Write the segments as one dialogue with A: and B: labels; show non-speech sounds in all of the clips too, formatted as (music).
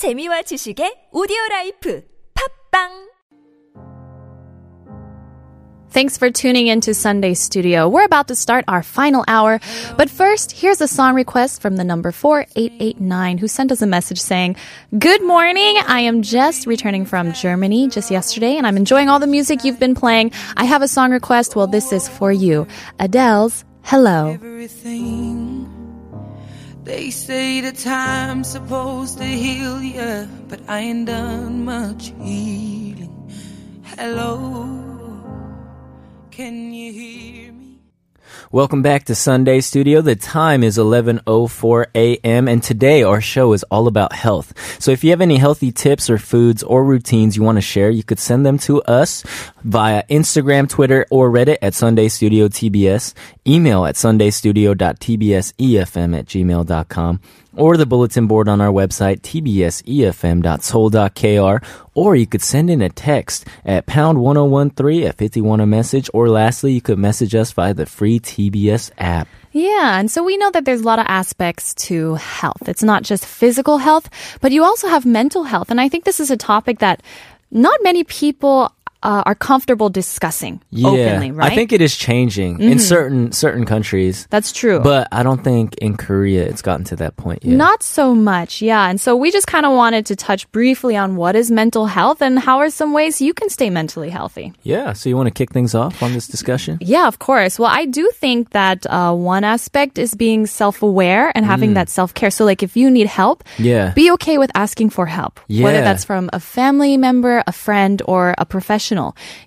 A: 재미와 지식의 오디오 라이프 팝빵
B: Thanks for tuning in to Sunday Studio. We're about to start our final hour. But first, here's a song request from the number 4889 who sent us a message saying, Good morning. I am just returning from Germany just yesterday and I'm enjoying all the music you've been playing. I have a song request. Well, this is for you. Adele's Hello.
C: everything. they say the time's supposed to heal ya, but I ain't done much healing. Hello, can you hear?
D: Welcome back to Sunday Studio. The time is 11:04 a.m. and today our show is all about health. So if you have any healthy tips or foods or routines you want to share, you could send them to us via Instagram, Twitter, or Reddit at Sunday Studio TBS, email at sundaystudio.tbsefm at gmail.com, or the bulletin board on our website, tbsefm.seoul.kr, or you could send in a text at pound 1013 at 51 a message, or lastly, you could message us via the free TBS app.
B: Yeah, and so we know that there's a lot of aspects to health. It's not just physical health, but you also have mental health. And I think this is a topic that not many people uh, are comfortable discussing openly, right? Mm-hmm.
D: I think it is changing in certain certain countries,
B: that's true.
D: but I don't think in Korea it's gotten to that point yet.
B: Not so much, yeah. And so we just kind of wanted to touch briefly on what is mental health and how are some ways you can stay mentally healthy.
D: yeah, so you want to kick things off on this discussion?
B: Yeah, of course. Well, I do think that uh, one aspect is being self aware and having that self care. So, like, if you need help,
D: Mm. Yeah.
B: be okay with asking for help.
D: yeah.
B: Whether that's from a family member, a friend, or a professional.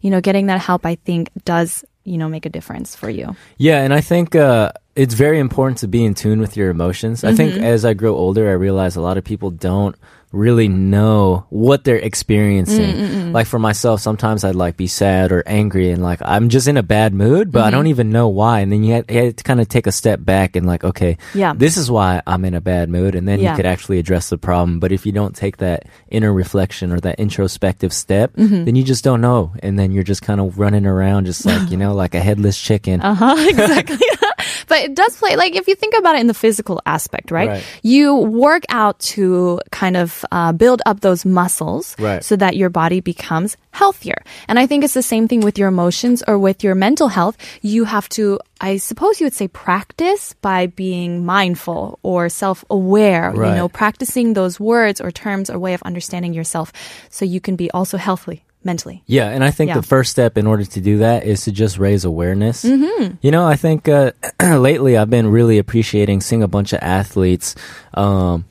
B: You know, getting that help, I think, does, you know, make a difference for you.
D: Yeah, and I think uh, it's very important to be in tune with your emotions. I think
B: Mm-hmm.
D: as I grow older, I realize a lot of people don't really know what they're experiencing.
B: Mm,
D: Like for myself, sometimes I'd like be sad or angry and like I'm just in a bad mood, but I
B: Mm-hmm.
D: don't even know why. And then you had, you had to kind of take a step back and like, okay,
B: Yeah.
D: this is why I'm in a bad mood. And then
B: Yeah.
D: you could actually address the problem. But if you don't take that inner reflection or that introspective step,
B: Mm-hmm.
D: then you just don't know. And then you're just kind of running around just like, you know, like a headless chicken.
B: Uh-huh, (laughs) exactly. (laughs) but it does play, like, if you think about it in the physical aspect, right?
D: Right.
B: You work out to kind of uh, build up those muscles
D: Right.
B: so that your body becomes healthier. And I think it's the same thing with your emotions or with your mental health. You have to, I suppose you would say, practice by being mindful or self aware, you know, practicing those words or terms or way of understanding yourself so you can be also healthy mentally.
D: Yeah, and I think
B: Yeah.
D: the first step in order to do that is to just raise awareness. Mm-hmm. You know, I think uh, (clears throat) lately I've been really appreciating seeing a bunch of athletes. Um,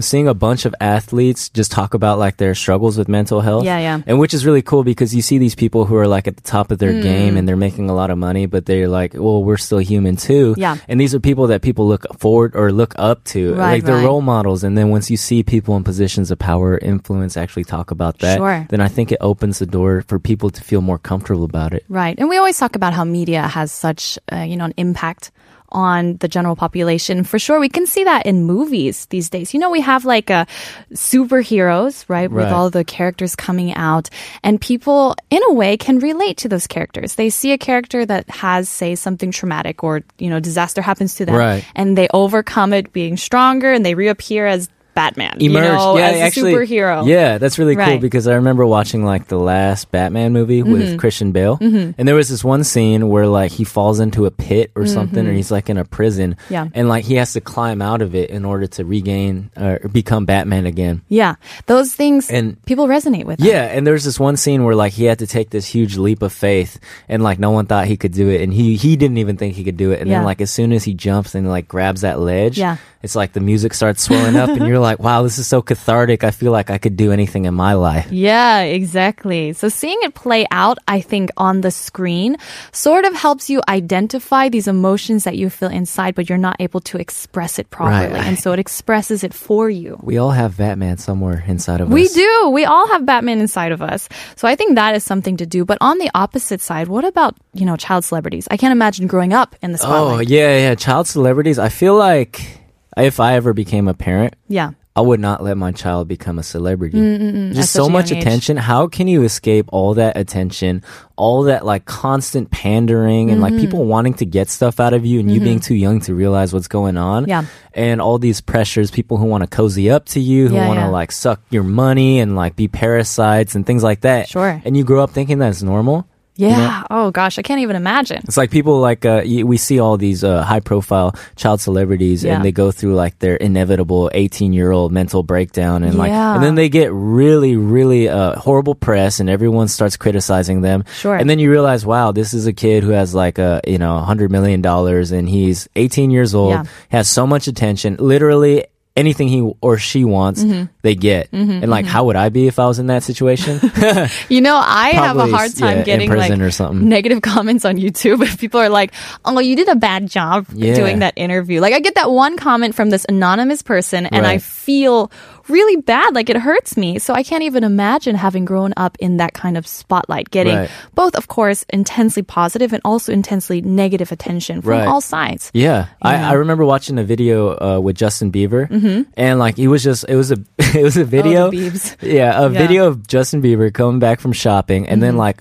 D: Seeing a bunch of athletes just talk about like their struggles with mental health.
B: Yeah, yeah.
D: And which is really cool because you see these people who are like at the top of their
B: Mm.
D: game and they're making a lot of money, but they're like, well, we're still human too.
B: Yeah.
D: And these are people that people look forward or look up to.
B: Right,
D: like they're
B: right.
D: role models. And then once you see people in positions of power influence actually talk about that,
B: Sure.
D: then I think it opens the door for people to feel more comfortable about it.
B: Right. And we always talk about how media has such, uh, you know, an impact on the general population. For sure, we can see that in movies these days. You know, we have like uh, superheroes, right, with all the characters coming out, and people, in a way, can relate to those characters. They see a character that has, say, something traumatic or you know, disaster happens to them,
D: Right.
B: and they overcome it, being stronger, and they reappear as Batman, you
D: Emerged,
B: know,
D: yeah,
B: as a superhero.
D: Yeah, that's really cool
B: Right. Mm-hmm.
D: because I remember watching like the last Batman movie with Christian Bale, and there was this one scene where like he falls into a pit or something, or he's like in a prison,
B: Mm-hmm. Yeah.
D: and like he has to climb out of it in order to regain or become Batman again.
B: Yeah, those things
D: And-
B: people resonate with. them.
D: Yeah, and there's this one scene where like he had to take this huge leap of faith, and like no one thought he could do it, and he he didn't even think he could do it, and
B: Yeah.
D: then like as soon as he jumps and like grabs that ledge,
B: Yeah.
D: It's like the music starts swelling up, and you're like, (laughs) wow, this is so cathartic. I feel like I could do anything in my life.
B: Yeah, exactly. So seeing it play out, I think, on the screen sort of helps you identify these emotions that you feel inside, but you're not able to express it properly.
D: Right.
B: And so it expresses it for you.
D: We all have Batman somewhere inside of
B: We
D: us.
B: We do. We all have Batman inside of us. So I think that is something to do. But on the opposite side, what about, you know, child celebrities? I can't imagine growing up in the
D: oh,
B: spotlight.
D: Oh yeah, yeah. Child celebrities. I feel like if I ever became a parent,
B: yeah.
D: I would not let my child become a celebrity. Mm, mm, mm.
B: at
D: Just so much
B: young age.
D: attention. How can you escape all that attention, all that like constant pandering and
B: Mm-hmm.
D: like people wanting to get stuff out of you and you being mm-hmm. too young to realize what's going on?
B: Yeah.
D: And all these pressures, people who want to cozy up to you, who
B: Yeah,
D: want to
B: yeah.
D: like suck your money and like be parasites and things like that.
B: Sure.
D: And you grow up thinking that's normal.
B: Yeah. Oh gosh, I can't even imagine.
D: It's like people like uh, we see all these uh, high profile child celebrities
B: Yeah.
D: and they go through like their inevitable 18 year old mental breakdown and like and then they get really really uh, horrible press and everyone starts criticizing them.
B: Sure.
D: And then you realize wow, this is a kid who has like a, you know, 100 million dollars and he's 18 years old,
B: Yeah.
D: has so much attention, literally anything he or she wants,
B: Mm-hmm.
D: they get. and like how would I be if I was in that situation? (laughs)
B: You know, I have a hard time
D: yeah,
B: getting like
D: or something.
B: negative (laughs) comments on YouTube if people are like, "Oh, you did a bad job
D: Yeah.
B: doing that interview." Like I get that one comment from this anonymous person and I feel really bad, like it hurts me. So I can't even imagine having grown up in that kind of spotlight, getting
D: Right.
B: both of course intensely positive and also intensely negative attention from
D: Right.
B: all sides.
D: Yeah, I, I remember watching a video uh, with Justin Bieber, and like it was just it was a (laughs) it was a video,
B: Mm-hmm. Oh,
D: yeah, a
B: Yeah.
D: video of Justin Bieber coming back from shopping, and then like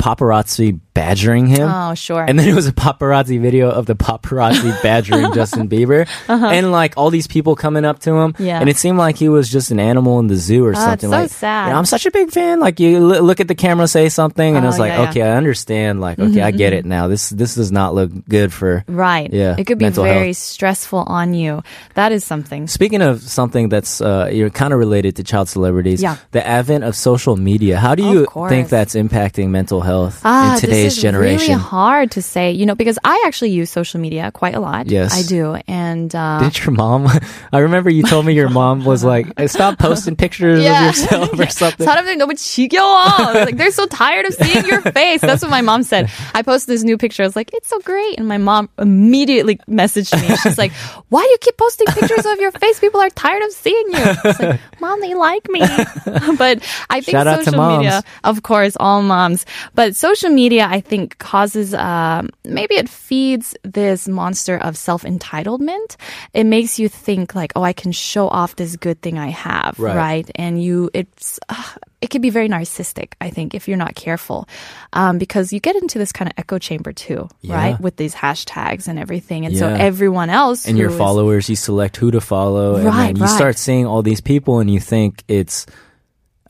D: paparazzi badgering him.
B: Oh, sure.
D: And then it was a paparazzi video of the paparazzi (laughs) badgering Justin Bieber, and like all these people coming up to him,
B: Uh-huh. Yeah.
D: and it seemed like he was just an animal in the zoo or
B: Oh,
D: something.
B: so
D: like,
B: sad.
D: "Yeah, I'm such a big fan. Like you l- look at the camera, say something, and
B: Oh,
D: was like,
B: yeah, Mm-hmm, yeah.
D: okay, I understand. Like, okay, I get it now. This this does not look good for
B: Right.
D: Yeah,
B: It could be very
D: health.
B: stressful on you. That is something.
D: Speaking of something that's uh, you're kind of related to child celebrities,
B: Yeah.
D: the advent of social media. How do you think that's impacting mental health
B: Ah,
D: in today's
B: this is
D: generation?
B: really hard to say, you know, because I actually use social media quite a lot.
D: Yes.
B: I do. And uh,
D: Didn't your mom? (laughs) I remember you told me your mom was like, "Stop posting pictures
B: Yeah.
D: of yourself or something." (laughs)
B: 사람들이 너무 지겨워. like they're so tired of seeing your (laughs) face. That's what my mom said. I posted this new picture. I was like, it's so great. And my mom immediately messaged me. She's like, why do you keep posting pictures of your face? People are tired of seeing you. It's like, mom, they like me. but I think
D: Shout out to
B: social
D: moms.
B: media, of course, all moms. But social media, I think, causes um, maybe it feeds this monster of self entitlement. It makes you think like, oh, I can show off this good thing I have,
D: Right.
B: right? And you, it's. Uh, it can be very narcissistic, I think, if you're not careful, um, because you get into this kind of echo chamber too,
D: Yeah.
B: right? With these hashtags and everything, and so everyone else
D: and your
B: who is-
D: followers, you select who to follow, and
B: Right,
D: then you
B: right.
D: start seeing all these people, and you think it's.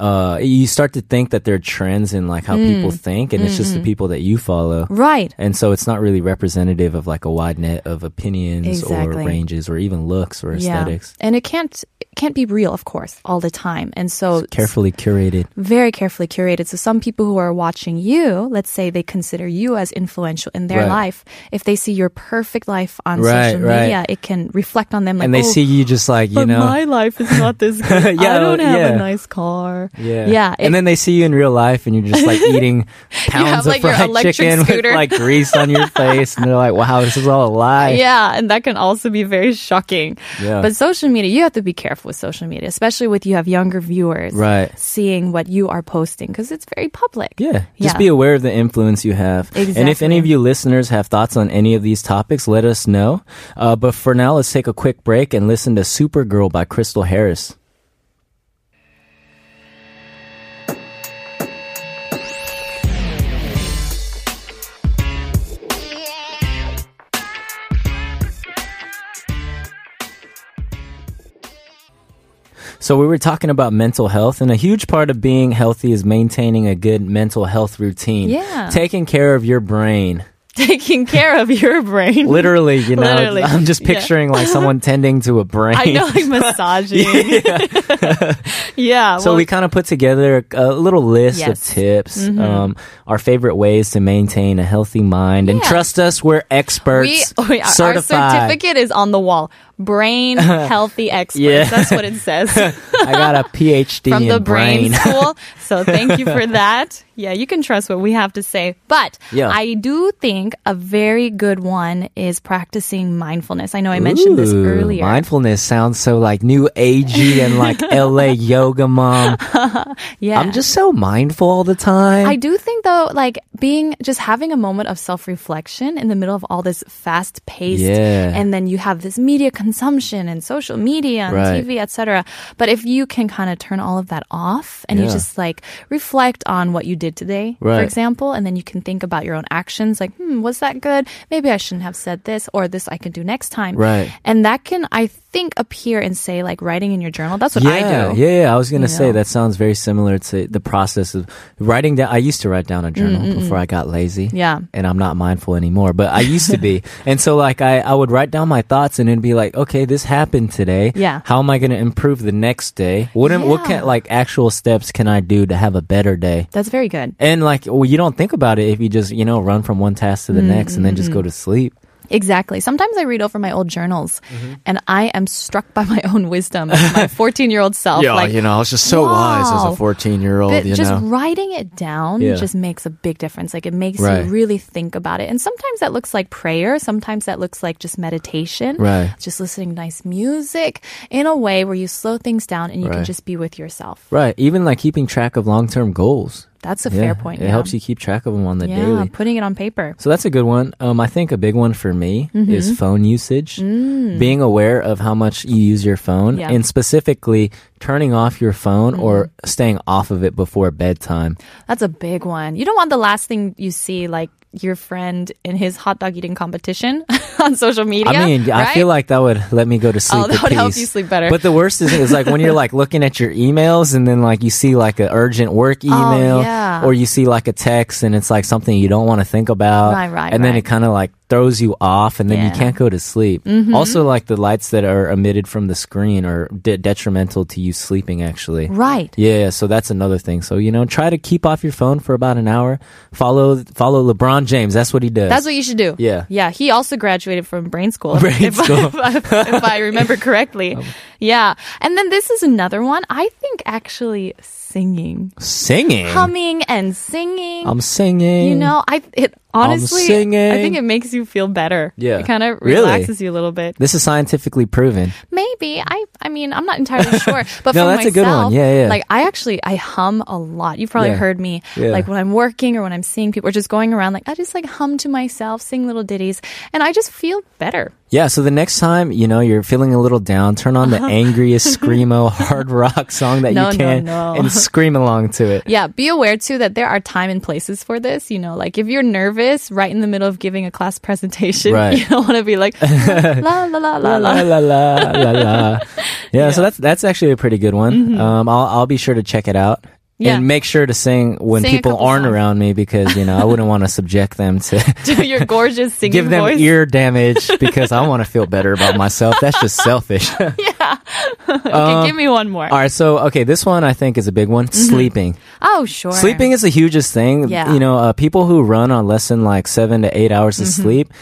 D: Uh, you start to think that there are trends in like how
B: Mm.
D: people think, and it's just
B: Mm-hmm.
D: the people that you follow.
B: right?
D: And so it's not really representative of like a wide net of opinions
B: Exactly.
D: or ranges or even looks or aesthetics.
B: Yeah, and it can't it can't be real, of course, all the time, and so it's
D: Carefully curated.
B: very carefully curated. So some people who are watching you, let's say they consider you as influential in their
D: Right.
B: life. If they see your perfect life on
D: Right,
B: social
D: right.
B: media, it can reflect on them like,
D: and they
B: oh,
D: see you just like, you know.
B: my life is not this good. (laughs)
D: Yeah,
B: I don't have
D: yeah.
B: a nice car.
D: Yeah.
B: yeah.
D: and then they see you in real life and you're just like (laughs) eating pounds
B: have,
D: of
B: your
D: fried chicken
B: scooter.
D: with like grease on your (laughs) face. And they're like, wow, this is all a lie.
B: Yeah, and that can also be very shocking.
D: Yeah.
B: But social media, you have to be careful with social media, especially with you have younger viewers
D: Right.
B: seeing what you are posting because it's very public.
D: Yeah, just
B: Yeah.
D: be aware of the influence you have. Exactly. And if any of you listeners have thoughts on any of these topics, let us know. Uh, but for now, let's take a quick break and listen to Supergirl by Crystal Harris. So we were talking about mental health, and a huge part of being healthy is maintaining a good mental health routine.
B: Yeah.
D: Taking care of your brain. (laughs)
B: Taking care of your brain.
D: Literally, you know,
B: Literally.
D: I'm just
B: Yeah.
D: picturing like someone (laughs) tending to a brain.
B: I know, like massaging. (laughs) yeah.
D: So
B: well,
D: we kind of put together a little list of
B: Yes. Mm-hmm.
D: tips, um, our favorite ways to maintain a healthy mind, and trust us, we're experts,
B: we, wait, our- our certificate is on the wall. Brain (laughs) healthy experts.
D: Yeah.
B: That's what it says. (laughs)
D: I got a PhD
B: from
D: in
B: the brain,
D: brain.
B: school. (laughs) So thank you for that. Yeah, you can trust what we have to say. But
D: Yeah.
B: I do think a very good one is practicing mindfulness. I know I mentioned this earlier.
D: Mindfulness sounds so like new agey and like LA yoga mom.
B: yeah.
D: I'm just so mindful all the time.
B: I do think though, like being just having a moment of self reflection in the middle of all this fast paced,
D: Yeah.
B: and then you have this media consumption and social media and
D: Right.
B: TV, etc. But if you can kind of turn all of that off and you just like reflect on what you did today, for example, and then you can think about your own actions, like, hmm, was that good? Maybe I shouldn't have said this, or this I can do next time.
D: Right.
B: And that can, I think, appear in say like writing in your journal. That's what
D: yeah,
B: I do.
D: Yeah, yeah. I was gonna
B: You
D: say
B: know?
D: that sounds very similar to the process of writing down. I used to write down a journal before I got lazy.
B: Mm, Yeah.
D: and I'm not mindful anymore, but I used to be. (laughs) and so, like, I I would write down my thoughts, and it'd be like, okay, this happened today.
B: Yeah.
D: How am I gonna improve the next day? What am, what can like actual steps can I do to have a better day?
B: That's very good.
D: And like, well, you don't think about it if you just you know run from one task to the
B: Mm,
D: next, and then just go to sleep.
B: Exactly. Sometimes I read over my old journals
D: Mm-hmm.
B: and I am struck by my own wisdom (laughs) my 14 year old self. like, you
D: know, I was just so
B: wise as a
D: 14 year old.
B: just writing it down
D: Yeah.
B: just makes a big difference. Like it makes
D: Right.
B: you really think about it. And sometimes that looks like prayer. Sometimes that looks like just meditation.
D: Right.
B: Just listening to nice music in a way where you slow things down and you
D: Right.
B: can just be with yourself.
D: Right. Even like keeping track of long term goals.
B: That's a
D: Yeah,
B: fair point.
D: It
B: yeah.
D: helps you keep track of them on the daily.
B: yeah,
D: daily.
B: putting it on paper.
D: So that's a good one. Um, I think a big one for me
B: Mm-hmm.
D: is phone usage. Being aware of how much you use your phone
B: Mm. Yeah.
D: and specifically turning off your phone or
B: Mm-hmm.
D: staying off of it before bedtime.
B: That's a big one. You don't want the last thing you see, like your friend in his hot dog eating competition (laughs) on social media.
D: I mean, I feel like that would let me go to sleep.
B: Oh, that
D: at
B: would help you sleep better.
D: But the worst is, is like when you're like looking at your emails and then like you see like an urgent work oh, email
B: Oh, yeah.
D: or you see like a text and it's like something you don't want to think about.
B: Right, right,
D: And then it kind of like throws you off and then you
B: Yeah. Mm-hmm.
D: can't go to sleep. Also, like the lights that are emitted from the screen are de- detrimental to you sleeping actually.
B: right.
D: Yeah, so that's another thing. So you know, try to keep off your phone for about an hour. Follow follow LeBron James. That's what he does.
B: That's what you should do.
D: Yeah.
B: Yeah. He also graduated from brain school.
D: Brain
B: if, I-
D: school.
B: if, I, (laughs) if I remember correctly. (laughs) yeah. And then this is another one. I think actually singing,
D: singing.
B: humming and singing.
D: I'm singing.
B: you know, I it honestly,
D: singing.
B: I think it makes you feel better.
D: Yeah.
B: It kind of
D: Really?
B: relaxes you a little bit.
D: This is scientifically proven.
B: Maybe I. I mean, I'm not entirely (laughs) sure, but
D: No,
B: for
D: that's a
B: myself,
D: good one. Yeah, yeah.
B: Like I actually I hum a lot. You've probably
D: Yeah.
B: heard me.
D: Yeah.
B: Like when I'm working or when I'm seeing people or just going around. Like I just like hum to myself, sing little ditties, and I just feel better.
D: Yeah, so the next time, you know, you're feeling a little down, turn on the uh-huh. angriest (laughs) screamo hard rock song that
B: No,
D: you can
B: no.
D: and scream along to it.
B: Yeah, be aware too that there are time and places for this. You know, like if you're nervous right in the middle of giving a class presentation, (laughs)
D: Right.
B: you don't want to be like (laughs) la la la la
D: La
B: la.
D: la la la la. (laughs) Yeah, so that's that's actually a pretty good one. Um, I'll I'll be sure to check it out.
B: Mm-hmm. Yeah.
D: And make sure to sing when
B: Sing
D: people aren't
B: songs.
D: around me because you know I wouldn't want to subject them to (laughs)
B: To your gorgeous singing
D: give them
B: voice.
D: ear damage (laughs) because I want to feel better about myself. That's just selfish. (laughs) Yeah.
B: okay, give me one more.
D: All right, so okay, this one I think is a big one. Sleeping.
B: Oh, sure.
D: Sleeping is the hugest thing.
B: Yeah.
D: You know, uh, people who run on less than like seven to eight hours of
B: Mm-hmm.
D: sleep,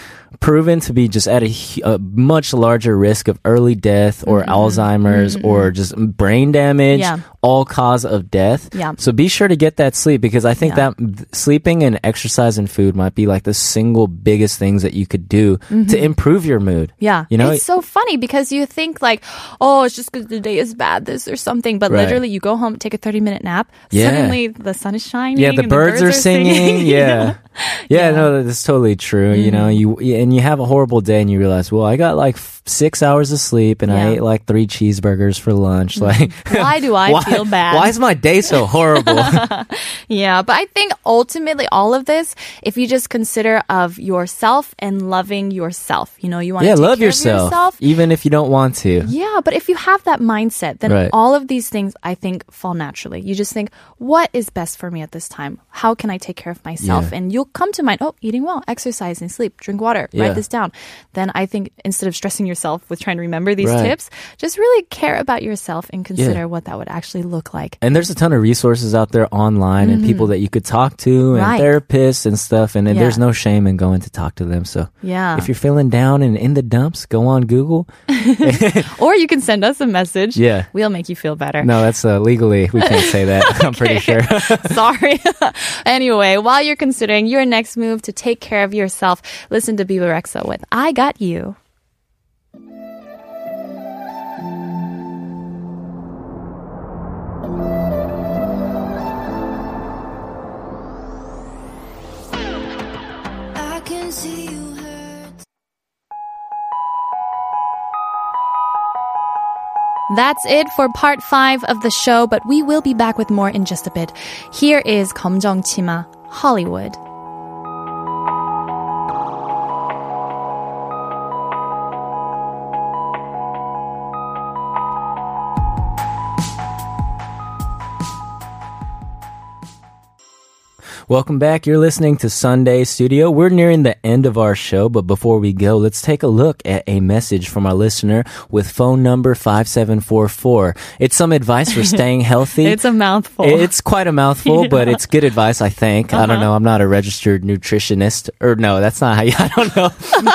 D: proven to be just at a, a much larger risk of early death or Alzheimer's or just brain damage,
B: Mm-hmm. Yeah.
D: all cause of death.
B: Yeah.
D: So be sure to get that sleep because I think
B: Yeah.
D: that sleeping and exercise and food might be like the single biggest things that you could do to improve your mood.
B: Mm-hmm. Yeah.
D: You know,
B: it's so funny because you think like, oh, it's just because the day is bad, this or something. But
D: Right.
B: literally you go home, take a 30 minute nap.
D: Yeah.
B: Suddenly the sun is shining.
D: Yeah, the
B: and
D: birds, are singing. (laughs)
B: you know?
D: Yeah. (laughs) yeah. no, that's totally true. You know, you and you have a horrible day and you realize, well, I got like f- six hours of sleep and I
B: Yeah. Mm-hmm.
D: ate like three cheeseburgers for lunch. Like,
B: Why do I (laughs)
D: why,
B: feel bad?
D: Why is my day so horrible? (laughs)
B: Yeah, but I think ultimately all of this, if you just consider of yourself and loving yourself, you know, you want
D: yeah,
B: to
D: love yourself,
B: yourself.
D: even if you don't want to.
B: Yeah, but if you have that mindset, then
D: Right.
B: all of these things I think fall naturally. You just think, what is best for me at this time? How can I take care of myself?
D: Yeah.
B: And you'll come to mind, oh, eating well, exercise and sleep, drink water,
D: Yeah.
B: write this down. Then I think instead of stressing yourself with trying to remember these
D: Right.
B: tips, just really care about yourself and consider what that would actually look like.
D: And there's a ton of resources out there online and people that you could talk to and
B: Mm-hmm. Right.
D: therapists and stuff. And,
B: Yeah.
D: there's no shame in going to talk to them. So
B: Yeah.
D: if you're feeling down and in the dumps, go on Google. (laughs)
B: Or you can send us a message.
D: Yeah.
B: We'll make you feel better.
D: No, that's uh, legally, we can't say that. (laughs) I'm pretty sure. (laughs)
B: Sorry. anyway, while you're considering your your next move to take care of yourself. Listen to Bebe Rexha I Got You. That's it for part 5 of the show, but we will be back with more in just a bit. Here is 검정치마 Hollywood.
D: Welcome back. You're listening to Sunday Studio. We're nearing the end of our show, but before we go, let's take a look at a message from our listener with phone number 5744. It's some advice for staying (laughs) healthy.
B: It's a mouthful.
D: It's quite a mouthful, but it's good advice, I think. I
B: Uh-huh.
D: don't know. I'm not a registered nutritionist. Or no, that's not how you, (laughs) I don't know.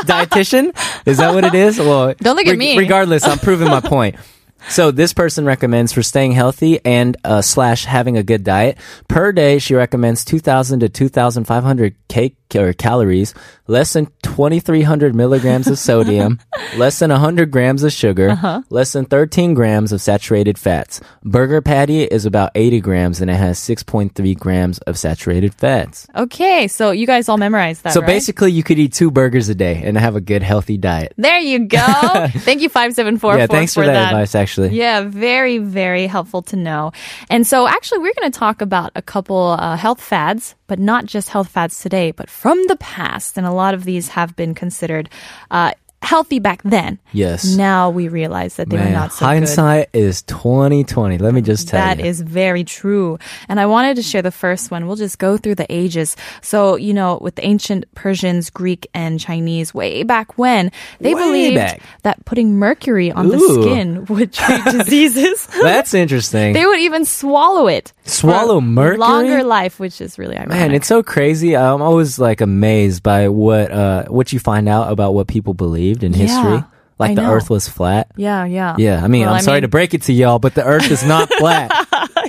D: Dietitian? Is that what it is? Well,
B: Don't look at me.
D: Regardless, I'm proving my point. (laughs) So this person recommends for staying healthy and uh, slash having a good diet per day. She recommends 2,000 to 2,500 cake or calories, less than 2,300 milligrams of sodium, (laughs) less than 100 grams of sugar,
B: Uh-huh.
D: less than 13 grams of saturated fats. Burger patty is about 80 grams and it has 6.3 grams of saturated fats.
B: okay, so you guys all memorized that,
D: So
B: right?
D: basically, you could eat two burgers a day and have a good healthy diet.
B: There you go. (laughs) Thank you, 5744
D: yeah, thanks for, that, advice. Actually,
B: Yeah, very, very helpful to know. And so, actually, we're going to talk about a couple uh, health fads, but not just health fads today, but from the past. And a lot of these have been considered uh, healthy back then.
D: Yes.
B: Now we realize that they were not so good.
D: hindsight is twenty twenty. Let me just tell
B: That
D: you.
B: is very true. And I wanted to share the first one. We'll just go through the ages. So, you know, with the ancient Persians, Greek, and Chinese, way back when, they
D: Way
B: believed
D: back.
B: that putting mercury on the skin would treat (laughs) diseases. (laughs)
D: That's interesting.
B: they would even swallow it.
D: Swallow mercury?
B: Longer life, which is really ironic.
D: Man, it's so crazy. I'm always like amazed by what uh what you find out about what people believed in history. Like
B: I
D: the
B: know.
D: Earth was flat.
B: yeah, yeah.
D: Yeah, I mean,
B: Well,
D: I'm sorry to break it to y'all, but the Earth is not (laughs) flat.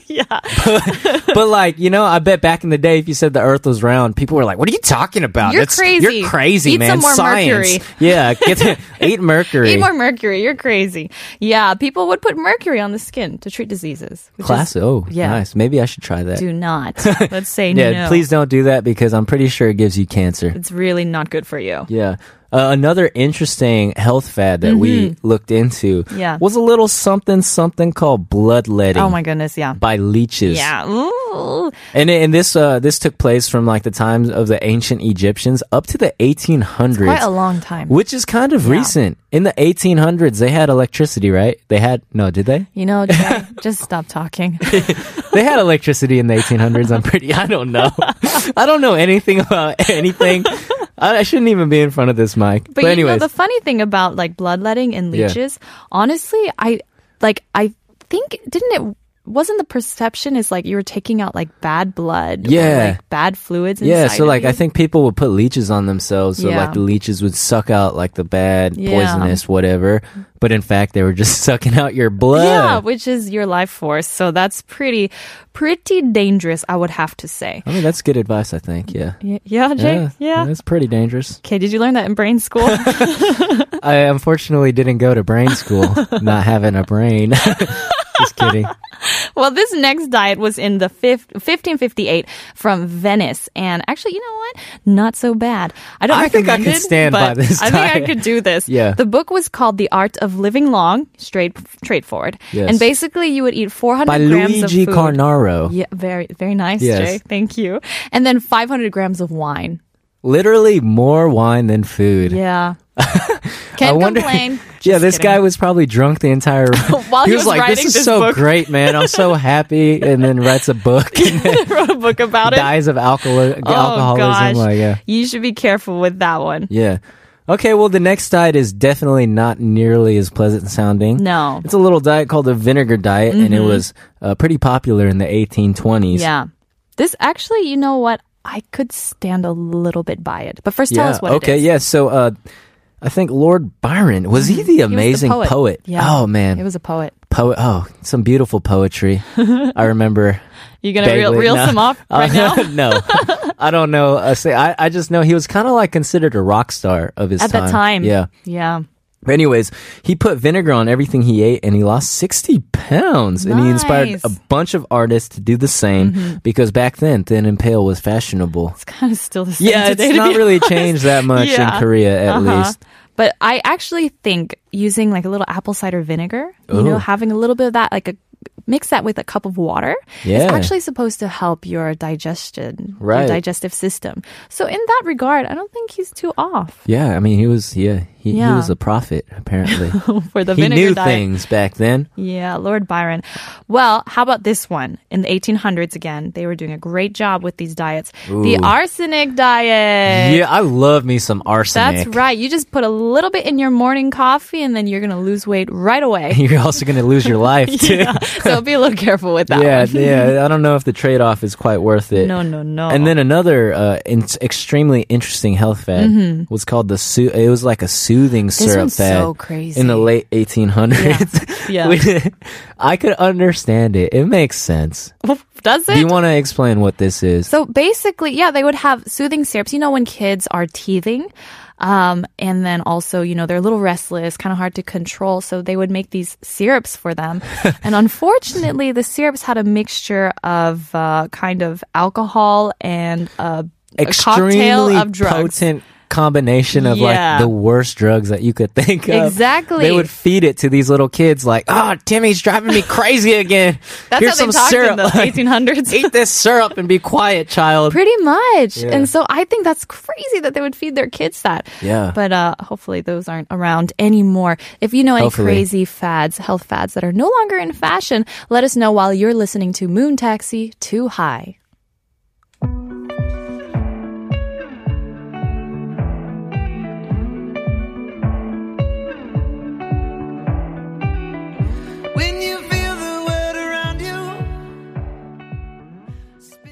D: (laughs)
B: yeah. (laughs)
D: but like, you know, I bet back in the day, if you said the Earth was round, people were like, "What are you talking about?
B: You're
D: That's-
B: crazy.
D: You're crazy,
B: Eat
D: man.
B: some more
D: Science.
B: mercury."
D: Yeah, get (laughs) eat mercury.
B: Eat more mercury. You're crazy. Yeah, people would put mercury on the skin to treat diseases. which is-
D: Class. Oh,
B: yeah.
D: nice. Maybe I should try that.
B: Do not. Let's say no.
D: yeah,
B: no.
D: please don't do that because I'm pretty sure it gives you cancer.
B: It's really not good for you.
D: Yeah. Uh, another interesting health fad that we looked into
B: Mm-hmm. Yeah.
D: was a little something something called bloodletting
B: Oh my goodness, yeah.
D: by leeches.
B: Yeah. Ooh.
D: And and this uh this took place from like the times of the ancient Egyptians up to the 1800s.
B: Quite a long time.
D: which is kind of
B: Yeah.
D: recent. In the 1800s, they had electricity, right? They had no, did they?
B: You know, (laughs) just stop talking. (laughs)
D: They had electricity in the 1800s. I'm pretty. I don't know. (laughs) I don't know anything about anything. I, I shouldn't even be in front of this mic. But,
B: But, you know, the funny thing about like bloodletting and
D: Yeah.
B: leeches, honestly, I like I think didn't it wasn't the perception is like you were taking out like bad blood, or,
D: Yeah.
B: like bad fluids.
D: Yeah, so like I think people would put leeches on themselves, so
B: Yeah.
D: like the leeches would suck out like the bad,
B: Yeah.
D: poisonous, whatever. But in fact, they were just (laughs) sucking out your blood.
B: yeah, which is your life force. So that's pretty, pretty dangerous. I would have to say.
D: I mean, that's good advice. I think. Yeah.
B: Y- Yeah, Jay. Yeah.
D: that's pretty dangerous. (laughs)
B: Okay, did you learn that in brain school? (laughs)
D: I unfortunately didn't go to brain school, not having a brain. Just kidding. (laughs)
B: Well, this next diet was in the fif- 1558 from Venice, and actually, you know what? Not so bad. I don't
D: I think I could stand by this
B: I think I could do this.
D: Yeah.
B: The book was called The Art of Living Long, straight straightforward.
D: Yes.
B: And basically, you would eat 400
D: By
B: grams of
D: Luigi
B: food.
D: Cornaro.
B: Yeah, very very nice,
D: Yes.
B: Jay. Thank you. And then 500 grams of wine.
D: Literally more wine than food.
B: Yeah. (laughs)
D: I
B: Can't
D: wonder.
B: complain. (laughs)
D: yeah,
B: Just
D: this
B: kidding.
D: guy was probably drunk the entire. (laughs) (laughs)
B: While
D: he
B: he
D: was,
B: was
D: like,
B: writing
D: "This is
B: this
D: so
B: book."
D: great, man! I'm so happy," and then writes a book
B: wrote a book about it.
D: dies of alcohol-
B: Oh
D: alcoholism.
B: gosh.
D: Like, yeah,
B: You should be careful with that one.
D: yeah. Okay, well, the next diet is definitely not nearly as pleasant sounding.
B: No.
D: It's a little diet called the vinegar diet, and it was uh, pretty popular in the 1820s.
B: Yeah. This actually, you know what? I could stand a little bit by it. But first, tell
D: Yeah.
B: us what
D: okay.
B: it is.
D: Yeah. So, uh, I think Lord Byron was he the
B: He the
D: amazing
B: poet. Yeah.
D: Oh man,
B: It was a poet.
D: poet. Oh, some beautiful poetry. (laughs) I remember.
B: You gonna reel,
D: vaguely-
B: reel
D: no.
B: some off right (laughs)
D: Uh,
B: now? (laughs)
D: no, I don't know. Uh, say, I I just know he was kind of like considered a rock star of his
B: At
D: time.
B: that time.
D: Yeah.
B: Yeah.
D: But anyways, he put vinegar on everything he ate and he lost 60 pounds. And he inspired a bunch of artists to do the same because back then, thin and pale was fashionable.
B: It's kind of still the same
D: Yeah,
B: today.
D: it's not really
B: honest.
D: changed that much
B: Yeah.
D: in Korea, at
B: Uh-huh.
D: least.
B: But I actually think using like a little apple cider vinegar, you know, having a little bit of that, like a mix that with a cup of water,
D: Yeah.
B: is actually supposed to help your digestion,
D: Right.
B: your digestive system. So in that regard, I don't think he's too off
D: Yeah, I mean, he was yeah, he, he was a prophet apparently. (laughs)
B: for the
D: he
B: vinegar
D: knew
B: diet.
D: things back then.
B: Yeah, Lord Byron. Well, how about this one? In the 1800s, again, they were doing a great job with these diets. The arsenic diet.
D: Yeah, I love me some arsenic.
B: That's right. You just put a little bit in your morning coffee and then you're going to lose weight right away. (laughs)
D: You're also going to lose your (laughs) life too.
B: Yeah. So be a little careful with that
D: yeah,
B: one.
D: yeah. I don't know if the trade off is quite worth it.
B: No, no, no.
D: And then another uh, in- extremely interesting health fad was called the It was like a soothing
B: Mm-hmm. This
D: syrup fad
B: so crazy.
D: in the late 1800s. (laughs)
B: Yeah.
D: We- (laughs) I could understand it. It makes sense.
B: Does it?
D: Do you want to explain what this is?
B: So basically, yeah, they would have soothing syrups. You know, when kids are teething, um, and then also, you know, they're a little restless, kind of hard to control. So they would make these syrups for them. (laughs) and unfortunately, the syrups had a mixture of uh, kind of alcohol and uh, a cocktail
D: Extremely
B: of drugs.
D: potent combination of
B: Yeah.
D: like the worst drugs that you could think of.
B: Exactly.
D: They would feed it to these little kids like, "Oh, Timmy's driving me crazy again. (laughs)
B: That's
D: Here's
B: how they
D: some
B: talked
D: syrup.
B: in the (laughs) 1800s.
D: Eat this syrup and be quiet, child."
B: Pretty much.
D: Yeah.
B: And so I think that's crazy that they would feed their kids that.
D: Yeah.
B: But uh, hopefully those aren't around anymore. If you know any
D: Hopefully.
B: crazy fads, health fads that are no longer in fashion, let us know while you're listening to Moon Taxi Two High.
C: When you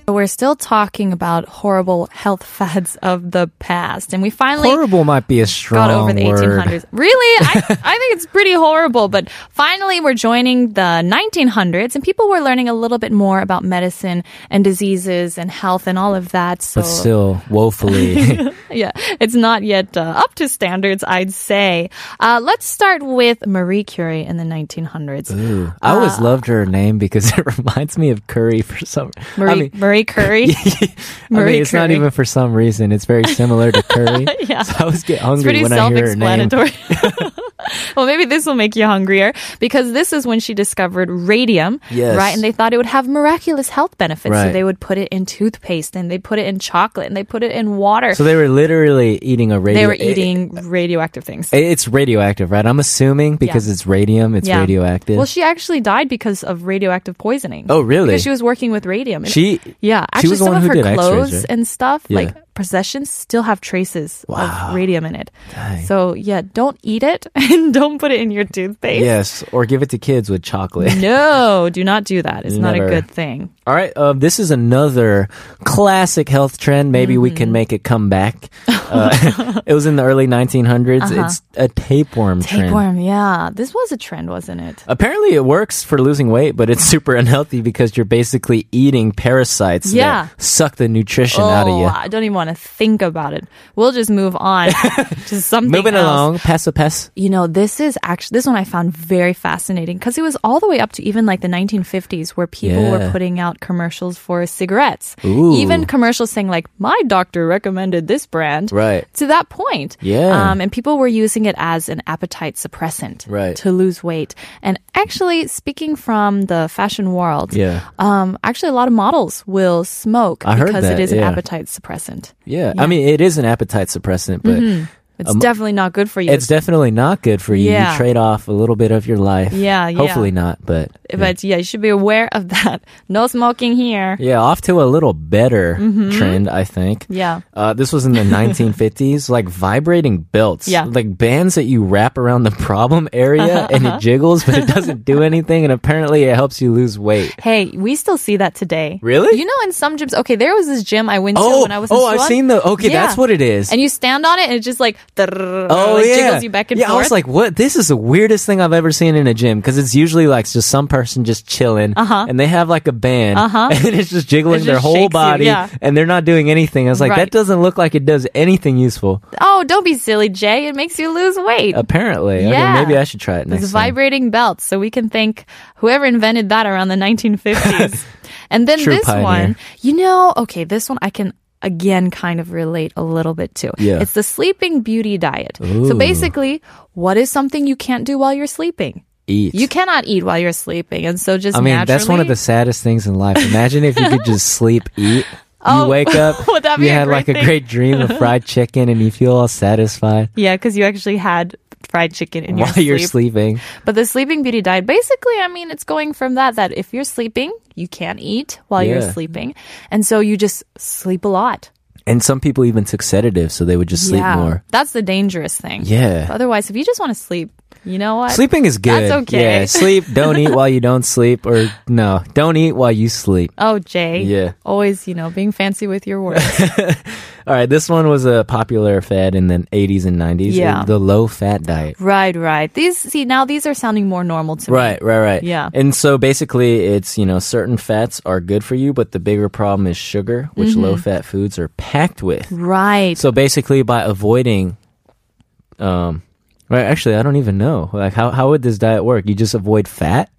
B: We're still talking about horrible health (laughs) fads of the past. And we finally
D: Horrible might be a strong
B: got over the
D: word.
B: 1800s. Really? I, I think it's pretty horrible. But finally, we're joining the 1900s, and people were learning a little bit more about medicine and diseases and health and all of that. So,
D: But still, woefully. (laughs)
B: yeah, it's not yet uh, up to standards, I'd say. Uh, let's start with Marie Curie in the 1900s.
D: Ooh, I always loved her name because (laughs) it reminds me of curry for some.
B: Marie,
D: I mean,
B: Marie Curie. (laughs)
D: I mean, it's not even for some reason. It's very similar to curry. (laughs)
B: Yeah.
D: So I always get hungry when I hear her name. (laughs) (laughs)
B: well, maybe this will make you hungrier because this is when she discovered radium,
D: Yes.
B: right? And they thought it would have miraculous health benefits. So they would put it in toothpaste and they put it in chocolate and they put it in water.
D: So they were literally eating a radio.
B: they were
D: it-
B: eating radioactive things.
D: it's radioactive, right? I'm assuming because it's radium, it's
B: Yeah.
D: radioactive.
B: Well, she actually died because of radioactive poisoning.
D: oh, really?
B: Because she was working with radium.
D: She-
B: yeah, actually, some of her clothes
D: right?
B: and stuff,
D: Yeah.
B: like possessions, still have traces
D: Wow.
B: of radium in it.
D: Dang.
B: So yeah, don't eat it (laughs) and don't put it in your toothpaste.
D: Yes, or give it to kids with chocolate.
B: No, do not do that. It's not a good thing.
D: All right, uh, this is another classic health trend. Maybe we
B: Mm-hmm.
D: can make it come back. (laughs) Uh, (laughs) it was in the early 1900s. It's a tapeworm, trend.
B: Uh-huh. Tapeworm, yeah. This was a trend, wasn't it?
D: Apparently, it works for losing weight, but it's (laughs) super unhealthy because you're basically eating parasites
B: Yeah.
D: that suck the nutrition out of
B: Oh,
D: you.
B: I don't even want to think about it. We'll just move on (laughs) to something
D: Moving
B: else.
D: along, pass a pass.
B: You know, this is actually this one I found very fascinating because it was all the way up to even like the 1950s where people were putting out commercials for cigarettes.
D: Ooh.
B: Even commercials saying like my doctor recommended this brand.
D: Right.
B: To that point.
D: Yeah.
B: Um, and people were using it as an appetite suppressant.
D: Right.
B: To lose weight. And actually, speaking from the fashion world,
D: Yeah.
B: um, actually a lot of models will smoke
D: I
B: because
D: that,
B: it is an appetite suppressant.
D: Yeah. I mean, it is an appetite suppressant, but
B: It's
D: Um,
B: definitely not good for you.
D: it's definitely not good for you.
B: Yeah.
D: You trade off a little bit of your life.
B: Yeah, yeah.
D: Hopefully not, but
B: But yeah, you should be aware of (laughs) that. No smoking here.
D: yeah, off to a little better trend, I think.
B: Mm-hmm. Yeah.
D: Uh, this was in the (laughs) 1950s, like vibrating belts.
B: Yeah.
D: Like bands that you wrap around the problem area (laughs) and
B: Uh-huh.
D: it jiggles, but it doesn't do anything. And apparently it helps you lose weight.
B: Hey, we still see that today.
D: Really?
B: You know, in some gyms, okay, there was this gym I went to
D: Oh,
B: when I was in
D: oh, I've seen the, okay,
B: Yeah.
D: that's what it is.
B: And you stand on it and it just like, oh,
D: Oh
B: like
D: yeah,
B: jiggles you back and
D: yeah.
B: forth.
D: I was like, "What? This is the weirdest thing I've ever seen in a gym." Because it's usually like just some person just chilling,
B: Uh-huh.
D: and they have like a band,
B: Uh-huh. (laughs)
D: and it's just jiggling
B: It
D: their whole
B: you,
D: body,
B: yeah.
D: and they're not doing anything. I was like,
B: Right.
D: "That doesn't look like it does anything useful."
B: oh, don't be silly, Jay. It makes you lose weight.
D: Apparently, okay,
B: Yeah.
D: maybe I should try it
B: It's
D: next time.
B: vibrating belts. So we can thank whoever invented that around the 1950s. (laughs) and then
D: True
B: this
D: pioneer.
B: one, you know, okay, this one I can again kind of relate a little bit to.
D: Yeah.
B: It's the sleeping beauty diet. So basically, what is something you can't do while you're sleeping?
D: Eat.
B: You cannot eat while you're sleeping. And so just
D: I mean, that's one of the saddest things in life. Imagine if you could just (laughs) sleep, eat.
B: Oh,
D: you wake up, (laughs)
B: would that be
D: you had like a great dream of fried chicken, and you feel all satisfied
B: Yeah, because you actually had fried chicken in your
D: while
B: your
D: you're
B: sleep.
D: sleeping.
B: But the sleeping beauty diet, basically, I mean, it's going from that, that if you're sleeping, you can't eat while you're
D: Yeah.
B: sleeping. And so you just sleep a lot.
D: And some people even took sedatives so they would just sleep
B: yeah.
D: more.
B: That's the dangerous thing.
D: Yeah.
B: Otherwise, if you just want to sleep, you know what?
D: Sleeping is good.
B: That's okay.
D: Yeah, sleep. Don't eat while you (laughs) don't sleep, or no, don't eat while you sleep.
B: Oh, Jay.
D: Yeah.
B: Always, you know, being fancy with your words. (laughs)
D: All right, this one was a popular fad in the 80s and 90s.
B: Yeah.
D: The low fat diet.
B: right, right. These, see, now these are sounding more normal to me.
D: Right, right, right.
B: Yeah.
D: And so basically, it's, you know, certain fats are good for you, but the bigger problem is sugar, which
B: Mm-hmm.
D: low fat foods are packed with.
B: Right.
D: So basically, by avoiding, um, right, actually, I don't even know. Like, how, how would this diet work? You just avoid fat,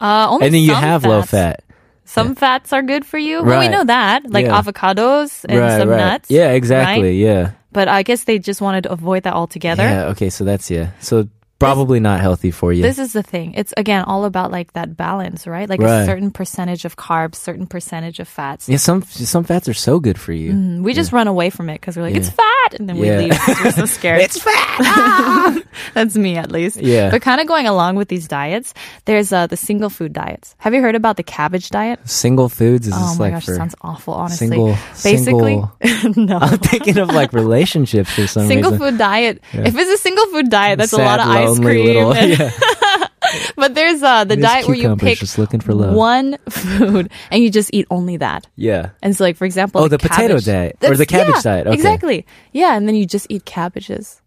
B: uh, only
D: and then you have low fat.
B: Some fats are good for you. Well, we know that, like
D: Yeah.
B: avocados and
D: right,
B: some
D: right.
B: nuts.
D: Yeah, exactly.
B: right?
D: Yeah.
B: But I guess they just wanted to avoid that altogether.
D: Yeah. Okay. So that's yeah. So probably not healthy for you.
B: This is the thing. It's again all about like that balance, right? Like a certain percentage of carbs, certain percentage of fats.
D: yeah. Some some fats are so good for you.
B: Mm, We just run away from it because we're like, it's fat, and then we
D: Yeah.
B: leave because we're so (laughs) scared.
D: It's fat. (laughs)
B: That's me at least.
D: Yeah.
B: But kind of going along with these diets, there's uh, the single food diets. Have you heard about the cabbage diet?
D: Single foods is
B: Oh my
D: like
B: gosh,
D: for
B: sounds awful. Honestly,
D: single
B: basically, (laughs) no.
D: I'm thinking of like relationships or something.
B: Single food diet. If it's a single food diet, that's a lot of ice cream.
D: Little, (laughs) yeah. (laughs)
B: but there's uh, the
D: These
B: diet where you pick
D: just looking for love.
B: one food and you just eat only that.
D: yeah.
B: And so, like for example,
D: Oh,
B: like
D: the potato diet, or the cabbage
B: yeah,
D: diet, okay.
B: Exactly. Yeah, and then you just eat cabbages.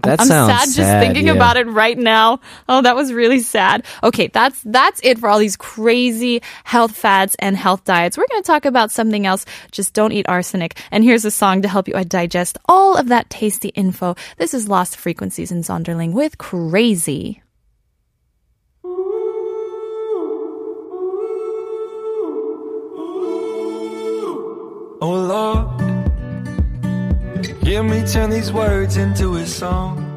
D: That
B: I'm
D: sounds
B: sad just thinking
D: yeah.
B: about it right now. Oh, that was really sad. Okay, that's that's it for all these crazy health fads and health diets. We're going to talk about something else. Just don't eat arsenic. And here's a song to help you uh, digest all of that tasty info. This is Lost Frequencies in Zonderling with Crazy.
C: Oh Lord, hear me turn these words into a song.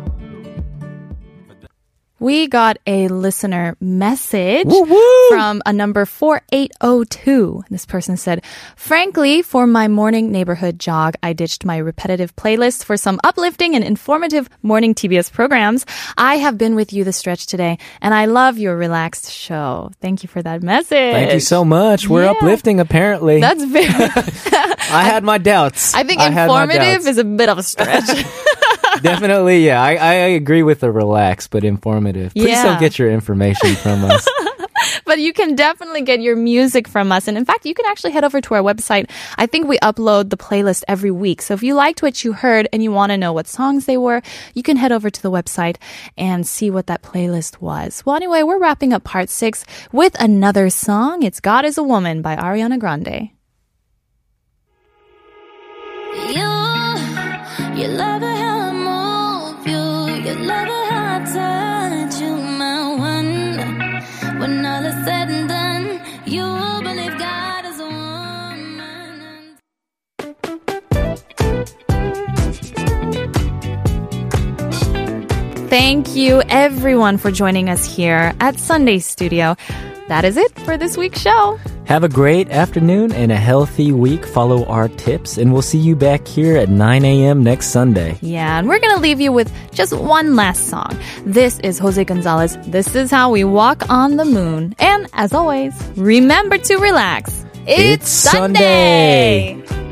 B: We got a listener message
D: Woo woo!
B: from a number 4802. This person said, Frankly, for my morning neighborhood jog, I ditched my repetitive playlist for some uplifting and informative morning TBS programs. I have been with you the stretch today, and I love your relaxed show. Thank you for that message.
D: Thank you so much. We're
B: Yeah.
D: uplifting, apparently.
B: That's very, (laughs)
D: I had my doubts. (laughs)
B: I think
D: my
B: informative is a bit of a stretch. (laughs) (laughs)
D: Definitely, yeah. I, I agree with the relaxed but informative. Please
B: Yeah.
D: don't get your information from us. (laughs)
B: but you can definitely get your music from us. And in fact, you can actually head over to our website. I think we upload the playlist every week. So if you liked what you heard and you want to know what songs they were, you can head over to the website and see what that playlist was. Well, anyway, we're wrapping up part six with another song. It's God is a Woman by Ariana Grande.
E: You, you love
B: Thank you everyone for joining us here at Sunday Studio. That is it for this week's show.
D: Have a great afternoon and a healthy week. Follow our tips, and we'll see you back here at 9 a.m. next Sunday.
B: Yeah, and we're gonna leave you with just one last song. This is Jose Gonzalez. This is how we walk on the moon. And as always, remember to relax. It's,
D: It's Sunday.
B: Sunday.